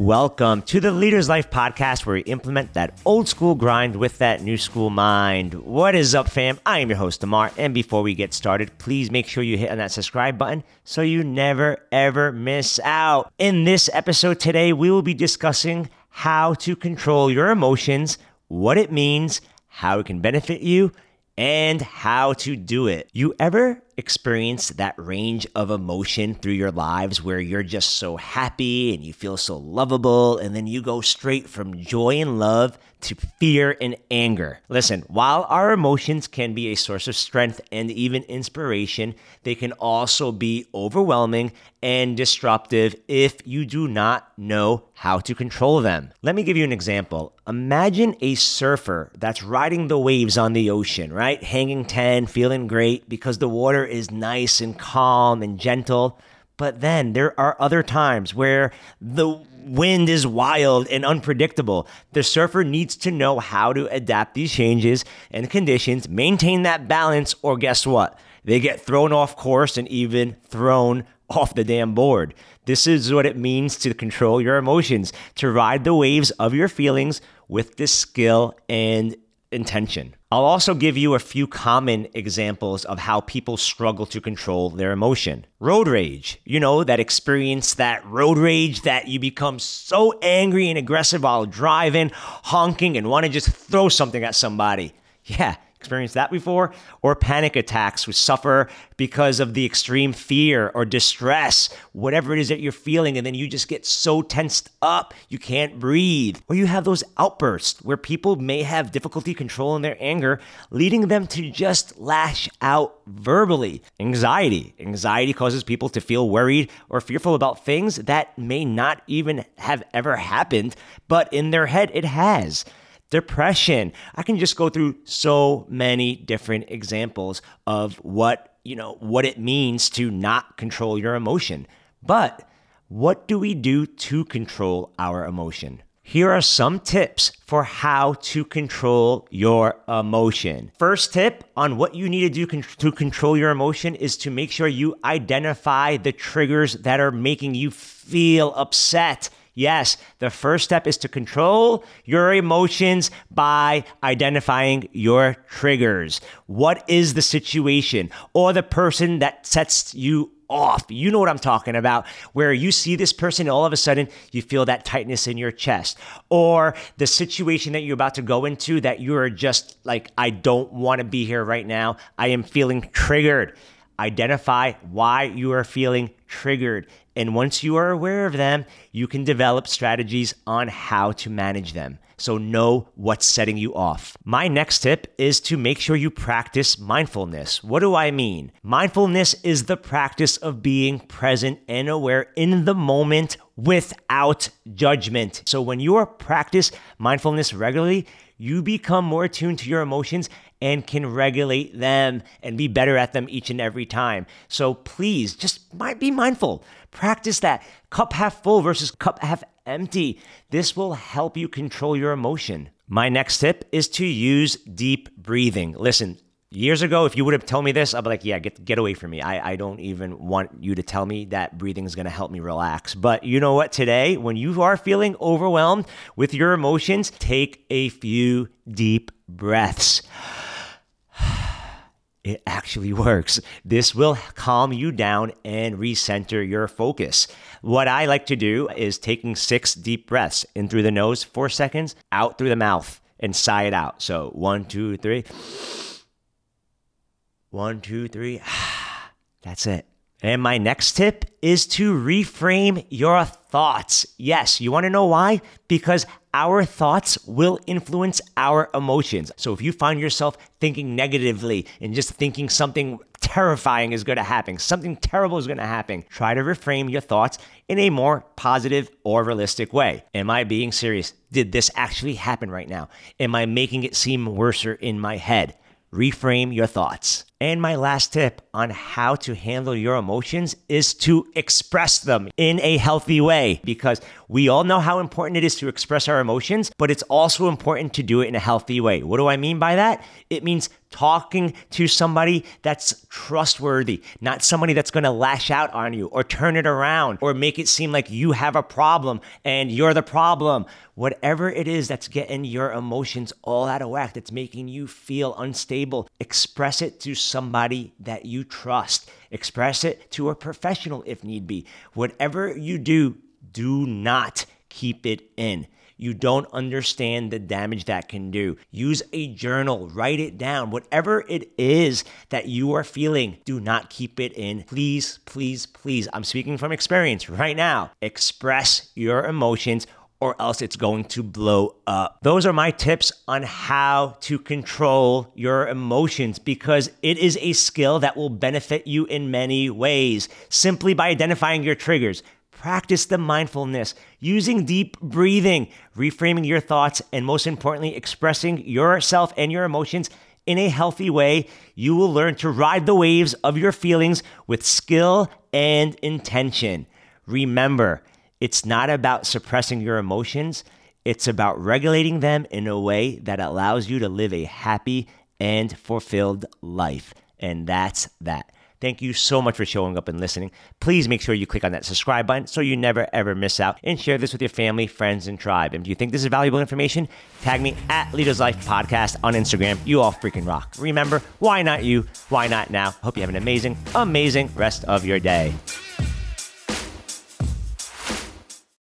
Welcome to the Leaders Life podcast, where we implement that old school grind with that new school mind. What is up, fam? I am your host, Ammar. And before we get started, please make sure you hit on that subscribe button so you never, ever miss out. In this episode today, we will be discussing how to control your emotions, what it means, how it can benefit you, and how to do it. You ever experience that range of emotion through your lives where you're just so happy and you feel so lovable, and then you go straight from joy and love to fear and anger. Listen, while our emotions can be a source of strength and even inspiration, they can also be overwhelming and disruptive if you do not know how to control them. Let me give you an example. Imagine a surfer that's riding the waves on the ocean, right? Hanging 10, feeling great because the water is nice and calm and gentle. But then there are other times where the wind is wild and unpredictable. The surfer needs to know how to adapt these changes and conditions, maintain that balance, or guess what? They get thrown off course and even thrown off the damn board. This is what it means to control your emotions, to ride the waves of your feelings with this skill and intention. I'll also give you a few common examples of how people struggle to control their emotion. Road rage, you know, that experience, that road rage that you become so angry and aggressive while driving, honking, and want to just throw something at somebody. Yeah, experienced that before? Or panic attacks, which suffer because of the extreme fear or distress, whatever it is that you're feeling, and then you just get so tensed up you can't breathe. Or you have those outbursts where people may have difficulty controlling their anger, leading them to just lash out verbally. Anxiety. Anxiety causes people to feel worried or fearful about things that may not even have ever happened, but in their head it has depression. I can just go through so many different examples of what, you know, what it means to not control your emotion. But what do we do to control our emotion? Here are some tips for how to control your emotion. First tip on what you need to do to control your emotion is to make sure you identify the triggers that are making you feel upset Yes, the first step is to control your emotions by identifying your triggers. What is the situation or the person that sets you off. You know what I'm talking about, where you see this person, all of a sudden you feel that tightness in your chest, or the situation that you're about to go into that you are just like, I don't want to be here right now. I am feeling triggered. Identify why you are feeling triggered. And once you are aware of them, you can develop strategies on how to manage them. So know what's setting you off. My next tip is to make sure you practice mindfulness. What do I mean? Mindfulness is the practice of being present and aware in the moment without judgment. So when you practice mindfulness regularly, you become more attuned to your emotions and can regulate them and be better at them each and every time. So please just might be mindful. Practice that cup half full versus cup half empty. This will help you control your emotion. My next tip is to use deep breathing. Listen, Years ago, if you would have told me this, I'd be like, yeah, get, get away from me. I, I don't even want you to tell me that breathing is going to help me relax. But you know what? Today, when you are feeling overwhelmed with your emotions, take a few deep breaths. It actually works. This will calm you down and recenter your focus. What I like to do is taking six deep breaths in through the nose, four seconds, out through the mouth, and sigh it out. So one, two, three. One, two, three. That's it. And my next tip is to reframe your thoughts. Yes, you want to know why? Because our thoughts will influence our emotions. So if you find yourself thinking negatively and just thinking something terrifying is going to happen, something terrible is going to happen, try to reframe your thoughts in a more positive or realistic way. Am I being serious? Did this actually happen right now? Am I making it seem worse in my head? Reframe your thoughts. And my last tip on how to handle your emotions is to express them in a healthy way because we all know how important it is to express our emotions, but it's also important to do it in a healthy way. What do I mean by that? It means talking to somebody that's trustworthy, not somebody that's going to lash out on you or turn it around or make it seem like you have a problem and you're the problem. Whatever it is that's getting your emotions all out of whack, that's making you feel unstable, express it to somebody that you trust. Express it to a professional if need be. Whatever you do, do not keep it in. You don't understand the damage that can do. Use a journal, write it down. Whatever it is that you are feeling, do not keep it in. Please, please, please. I'm speaking from experience right now. Express your emotions or else it's going to blow up. Those are my tips on how to control your emotions because it is a skill that will benefit you in many ways simply by identifying your triggers. Practice the mindfulness, using deep breathing, reframing your thoughts, and most importantly, expressing yourself and your emotions in a healthy way. You will learn to ride the waves of your feelings with skill and intention. Remember, it's not about suppressing your emotions, it's about regulating them in a way that allows you to live a happy and fulfilled life. And that's that. Thank you so much for showing up and listening. Please make sure you click on that subscribe button so you never ever miss out and share this with your family, friends, and tribe. And if you think this is valuable information, tag me at Leaders Life Podcast on Instagram. You all freaking rock. Remember, why not you? Why not now? Hope you have an amazing, amazing rest of your day.